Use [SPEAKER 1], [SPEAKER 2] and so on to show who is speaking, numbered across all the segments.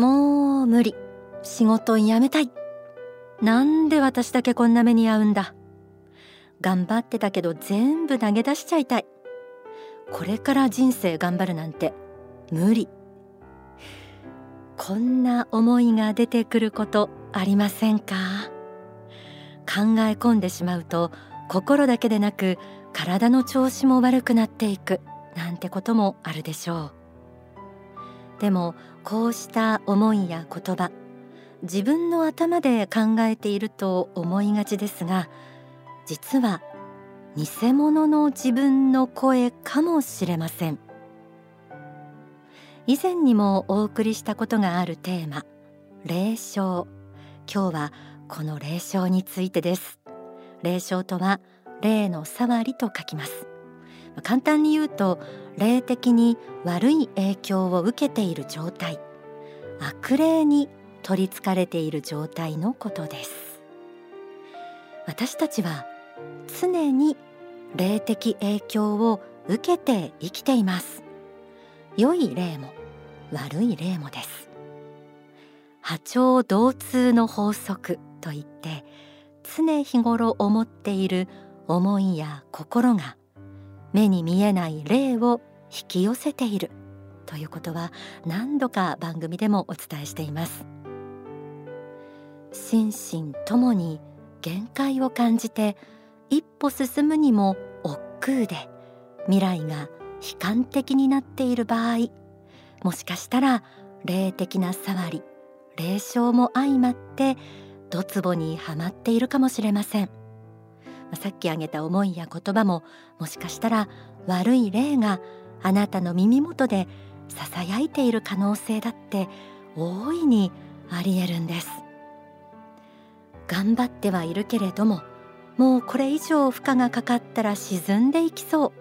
[SPEAKER 1] もう無理。仕事辞めたい。なんで私だけこんな目に遭うんだ。頑張ってたけど全部投げ出しちゃいたい。これから人生頑張るなんて無理。こんな思いが出てくることありませんか？考え込んでしまうと心だけでなく体の調子も悪くなっていく。なんてこともあるでしょう。でもこうした思いや言葉自分の頭で考えていると思いがちですが実は偽物の自分の声かもしれません。以前にもお送りしたことがあるテーマ霊障。今日はこの霊障についてです。霊障とは霊の触りと書きます。簡単に言うと霊的に悪い影響を受けている状態。悪霊に取りつかれている状態のことです。私たちは常に霊的影響を受けて生きています。良い霊も悪い霊もです。波長同通の法則といって常日頃思っている思いや心が目に見えない霊を引き寄せているということは何度か番組でもお伝えしています。心身ともに限界を感じて一歩進むにも億劫で未来が悲観的になっている場合もしかしたら霊的な触り霊障も相まってドツボにはまっているかもしれません。さっき挙げた思いや言葉ももしかしたら悪い霊があなたの耳元でささやいている可能性だって大いにありえるんです。頑張ってはいるけれどももうこれ以上負荷がかかったら沈んでいきそう。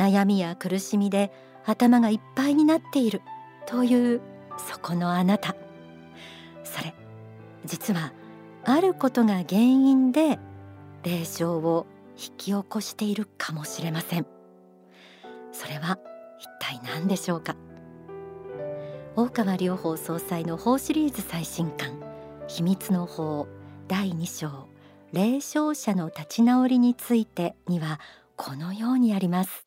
[SPEAKER 1] 悩みや苦しみで頭がいっぱいになっているというそこのあなた。それ実はあることが原因で霊障を引き起こしているかもしれません。それは一体何でしょうか？大川隆法総裁の法シリーズ最新刊秘密の法第2章霊障者の立ち直りについてにはこのようにあります。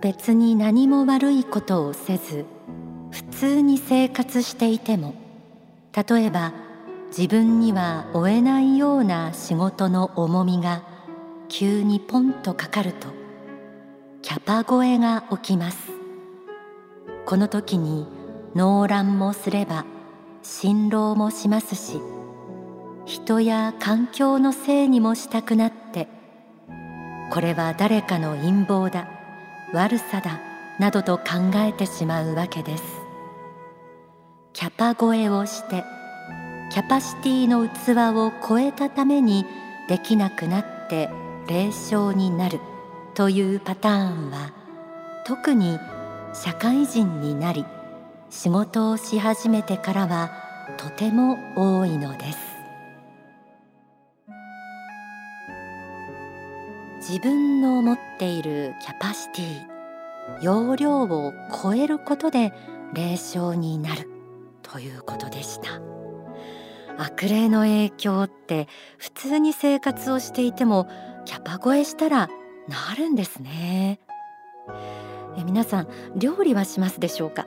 [SPEAKER 1] 別に何も悪いことをせず通に生活していても例えば自分には負えないような仕事の重みが急にポンとかかるとキャパ越えが起きます。この時に農乱もすれば辛労もしますし人や環境のせいにもしたくなってこれは誰かの陰謀だ悪さだなどと考えてしまうわけです。キャパ超えをしてキャパシティの器を超えたためにできなくなって霊障になるというパターンは特に社会人になり仕事をし始めてからはとても多いのです。自分の持っているキャパシティ容量を超えることで霊障になる。ということでした。悪霊の影響って普通に生活をしていてもキャパ超えしたらなるんですね。え皆さん料理はしますでしょうか？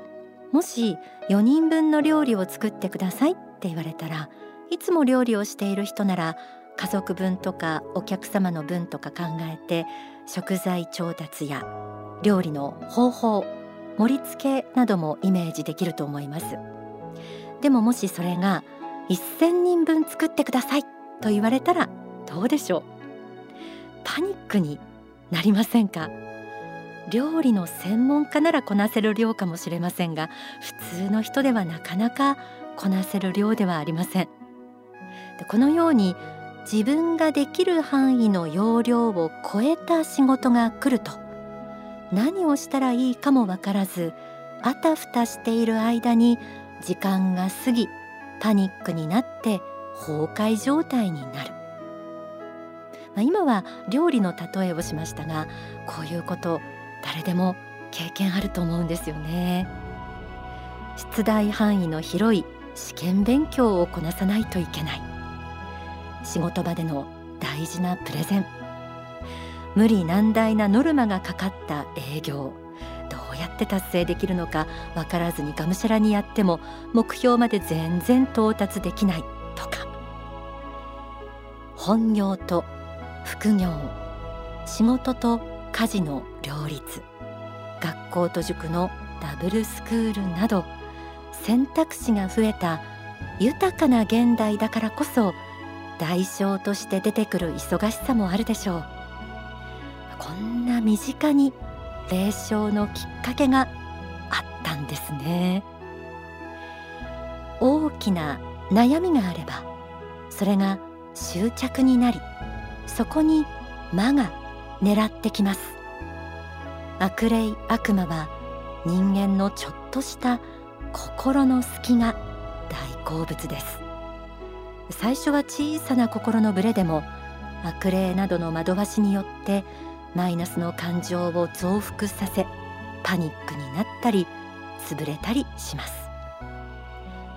[SPEAKER 1] もし4人分の料理を作ってくださいって言われたらいつも料理をしている人なら家族分とかお客様の分とか考えて食材調達や料理の方法盛り付けなどもイメージできると思います。でももしそれが1000人分作ってくださいと言われたらどうでしょうパニックになりませんか料理の専門家ならこなせる量かもしれませんが普通の人ではなかなかこなせる量ではありませんでこのように自分ができる範囲の容量を超えた仕事が来ると何をしたらいいかもわからずあたふたしている間に時間が過ぎパニックになって崩壊状態になる、まあ、今は料理の例えをしましたがこういうこと誰でも経験あると思うんですよね。出題範囲の広い試験勉強をこなさないといけない。仕事場での大事なプレゼン。無理難題なノルマがかかった営業。やって達成できるのか分からずにがむしゃらにやっても目標まで全然到達できないとか。本業と副業仕事と家事の両立。学校と塾のダブルスクールなど選択肢が増えた豊かな現代だからこそ代償として出てくる忙しさもあるでしょう。こんな身近に霊障のきっかけがあったんですね。大きな悩みがあればそれが執着になりそこに魔が狙ってきます。悪霊悪魔は人間のちょっとした心の隙が大好物です。最初は小さな心のブレでも悪霊などの惑わしによってマイナスの感情を増幅させパニックになったり潰れたりします。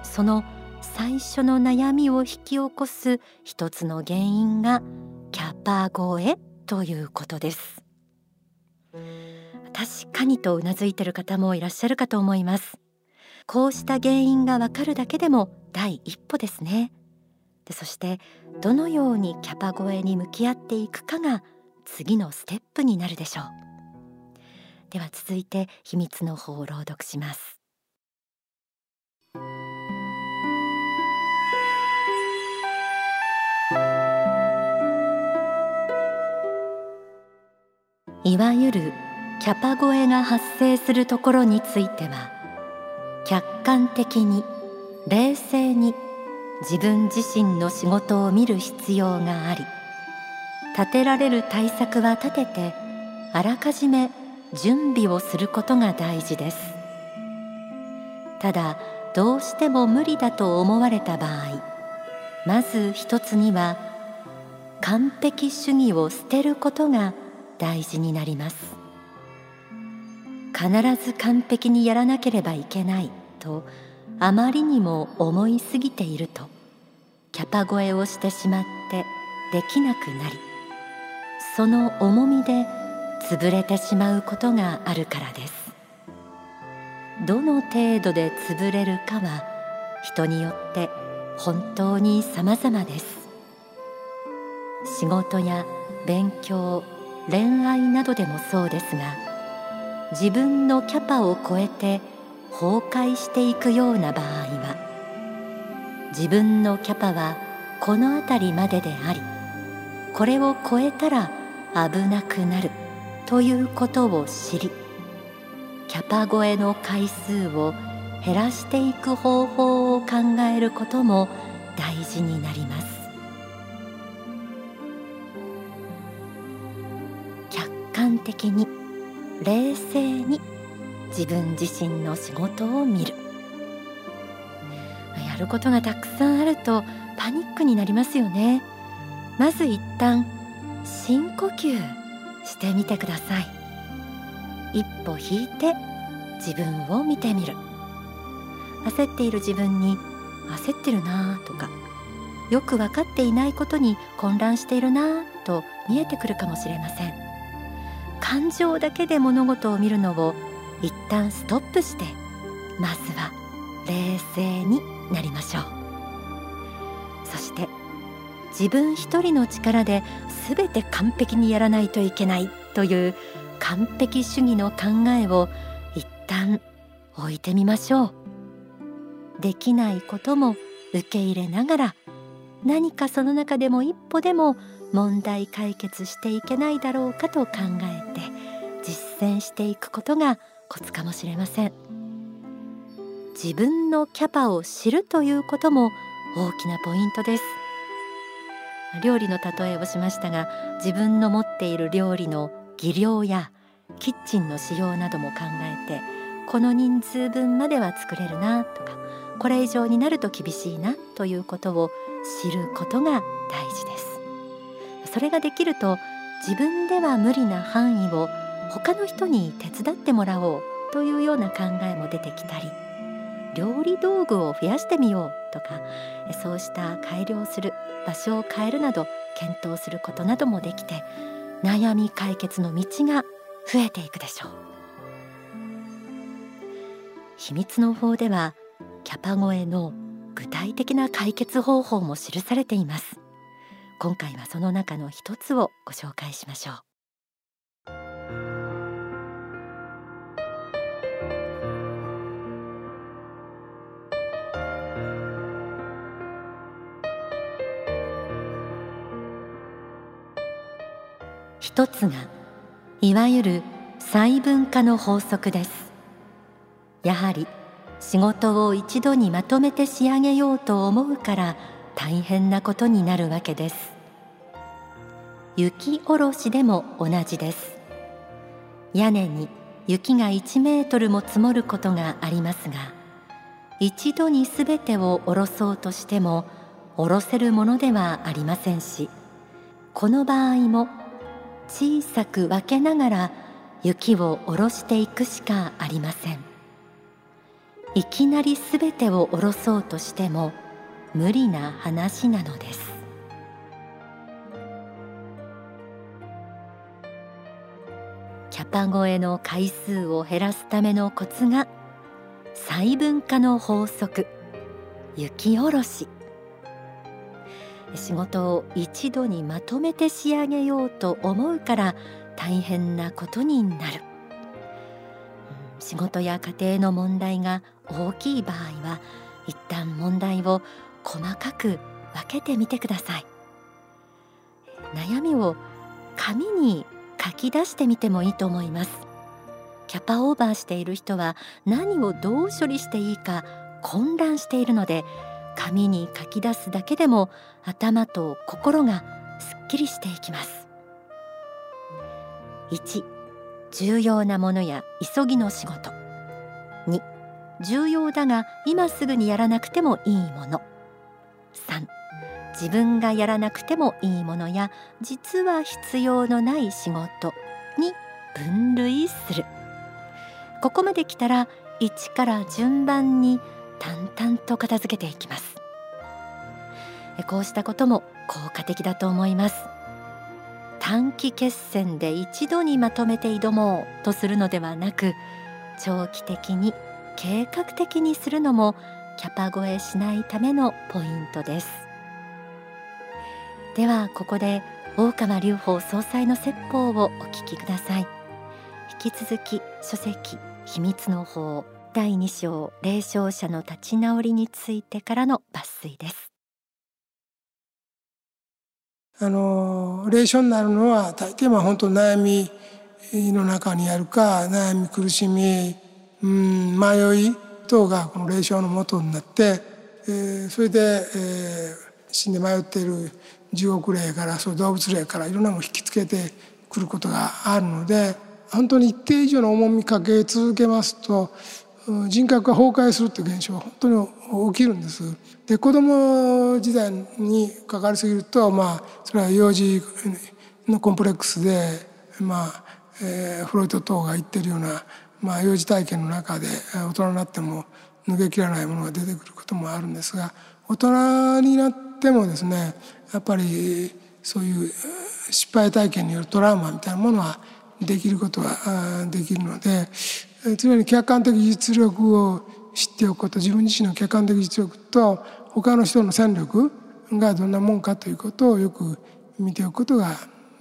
[SPEAKER 1] その最初の悩みを引き起こす一つの原因がキャパ超えということです。確かにとうなずいている方もいらっしゃるかと思います。こうした原因がわかるだけでも第一歩ですね。でそしてどのようにキャパ超えに向き合っていくかが次のステップになるでしょう。では続いて秘密の方を朗読します。いわゆるキャパ超えが発生するところについては客観的に冷静に自分自身の仕事を見る必要があり立てられる対策は立ててあらかじめ準備をすることが大事です。ただどうしても無理だと思われた場合まず一つには完璧主義を捨てることが大事になります。必ず完璧にやらなければいけないとあまりにも思いすぎているとキャパ超えをしてしまってできなくなりその重みで潰れてしまうことがあるからです。どの程度で潰れるかは人によって本当に様々です。仕事や勉強恋愛などでもそうですが自分のキャパを超えて崩壊していくような場合は自分のキャパはこの辺りまででありこれを超えたら危なくなるということを知りキャパ超えの回数を減らしていく方法を考えることも大事になります。客観的に冷静に自分自身の仕事を見る。やることがたくさんあるとパニックになりますよね。まず一旦深呼吸してみてください。一歩引いて自分を見てみる。焦っている自分に焦ってるなとかよく分かっていないことに混乱しているなと見えてくるかもしれません。感情だけで物事を見るのを一旦ストップしてまずは冷静になりましょう。そして自分一人の力で全て完璧にやらないといけないという完璧主義の考えを一旦置いてみましょう。できないことも受け入れながら何かその中でも一歩でも問題解決していけないだろうかと考えて実践していくことがコツかもしれません。自分のキャパを知るということも大きなポイントです。料理の例えをしましたが自分の持っている料理の技量やキッチンの仕様なども考えてこの人数分までは作れるなとかこれ以上になると厳しいなということを知ることが大事です。それができると自分では無理な範囲を他の人に手伝ってもらおうというような考えも出てきたり料理道具を増やしてみようとかそうした改良する場所を変えるなど検討することなどもできて悩み解決の道が増えていくでしょう。秘密の法ではキャパ越えの具体的な解決方法も記されています。今回はその中の一つをご紹介しましょう。一つがいわゆる細分化の法則です。やはり仕事を一度にまとめて仕上げようと思うから大変なことになるわけです。雪下ろしでも同じです。屋根に雪が1メートルも積もることがありますが一度にすべてを下ろそうとしても下ろせるものではありませんしこの場合も小さく分けながら雪を下ろしていくしかありません。いきなりすべてを下ろそうとしても無理な話なのです。キャパ越えの回数を減らすためのコツが細分化の法則雪下ろし。仕事を一度にまとめて仕上げようと思うから大変なことになる。仕事や家庭の問題が大きい場合は一旦問題を細かく分けてみてください。悩みを紙に書き出してみてもいいと思います。キャパオーバーしている人は何をどう処理していいか混乱しているので紙に書き出すだけでも頭と心がすっきりしていきます。1重要なものや急ぎの仕事。2重要だが今すぐにやらなくてもいいもの。3自分がやらなくてもいいものや実は必要のない仕事に分類する。ここまで来たら1から順番に淡々と片付けていきます。こうしたことも効果的だと思います。短期決戦で一度にまとめて挑もうとするのではなく長期的に計画的にするのもキャパ超えしないためのポイントです。ではここで大川隆法総裁の説法をお聞きください。引き続き書籍秘密の法第2章霊障者の立ち直りについてからの抜粋です。
[SPEAKER 2] あの霊障になるのは大抵まあ本当悩みの中にあるか悩み苦しみうん迷い等がこの霊障のもとになって、えー、それで、えー、死んで迷っている地獄霊からそう動物霊からいろんなものを引きつけてくることがあるので本当に一定以上の重みかけ続けますと人格が崩壊するっていう現象は本当に起きるんです。で子供時代にかかりすぎるとまあそれは幼児のコンプレックスでまあ、えー、フロイト等が言ってるような、まあ、幼児体験の中で大人になっても抜けきらないものが出てくることもあるんですが大人になってもですねやっぱりそういう失敗体験によるトラウマみたいなものはできることはできるので常に客観的実力を知っておくこと自分自身の客観的実力と他の人の戦力がどんなもんかということをよく見ておくことが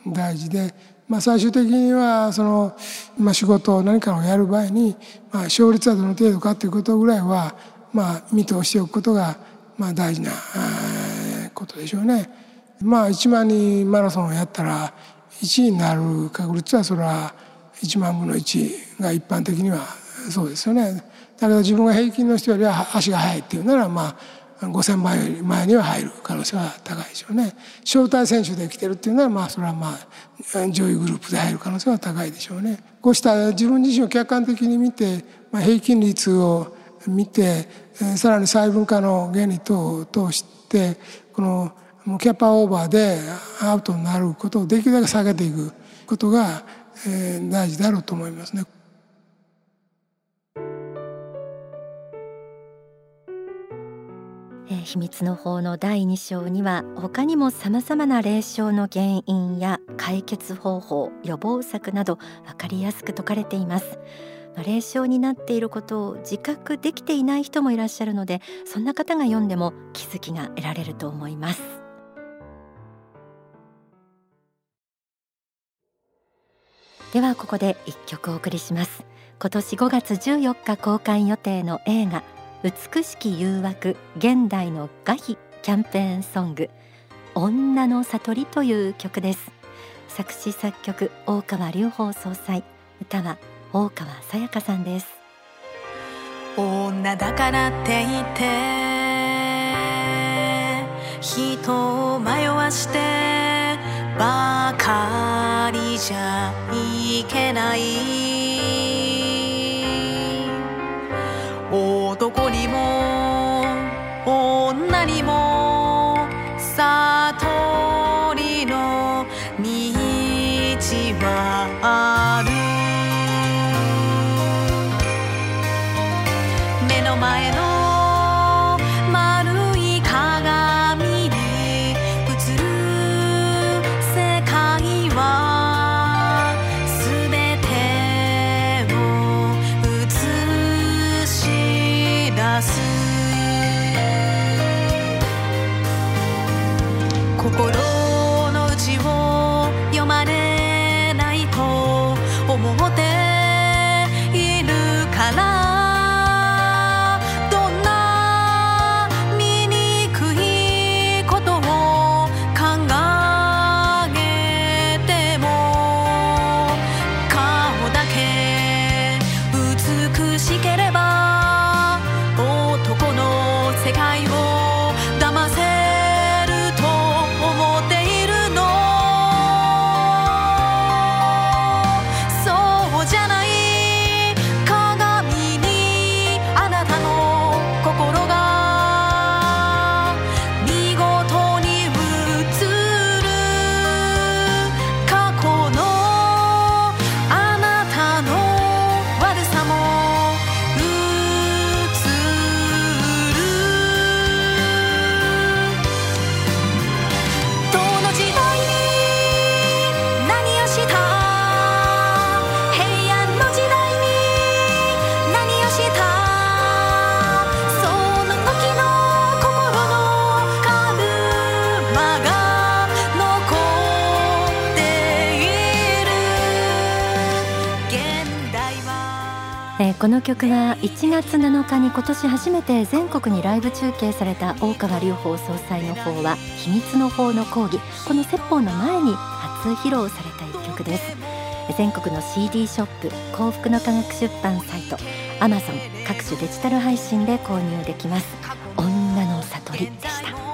[SPEAKER 2] 大事で、まあ、最終的にはその、まあ、仕事を何かをやる場合に、まあ、勝率はどの程度かということぐらいは、まあ、見通しておくことが、まあ、大事なことでしょうね。まあ、1万人マラソンをやったら1位になる確率はそれは1万分の1が一般的にはそうですよね。だけど自分が平均の人よりは足が速いっていうならまあ5,000万より前には入る可能性は高いでしょうね。招待選手で来てるっていうのはまあそれはまあ上位グループで入る可能性は高いでしょうね。こうした自分自身を客観的に見て、まあ、平均率を見てさらに細分化の原理等を通してこのキャパオーバーでアウトになることをできるだけ下げていくことが、えー、大事だろうと思いますね。
[SPEAKER 1] 秘密の法の第2章には他にもさまざまな霊障の原因や解決方法予防策など分かりやすく説かれています霊障になっていることを自覚できていない人もいらっしゃるのでそんな方が読んでも気づきが得られると思いますはここで一曲お送りします。今年5月14日公開予定の映画美しき誘惑現代の画碑キャンペーンソング女の悟りという曲です。作詞作曲大川隆法総裁歌は大川さやかさんです。
[SPEAKER 3] 女だからって言って人を迷わしてばかりじゃいけない男にも女にも悟りの道はあるえ
[SPEAKER 1] この曲は1月7日に今年初めて全国にライブ中継された大川隆法総裁の法は秘密の法の講義この説法の前に初披露された一曲です。全国の CD ショップ幸福の科学出版サイト Amazon 各種デジタル配信で購入できます。女の悟り」でした。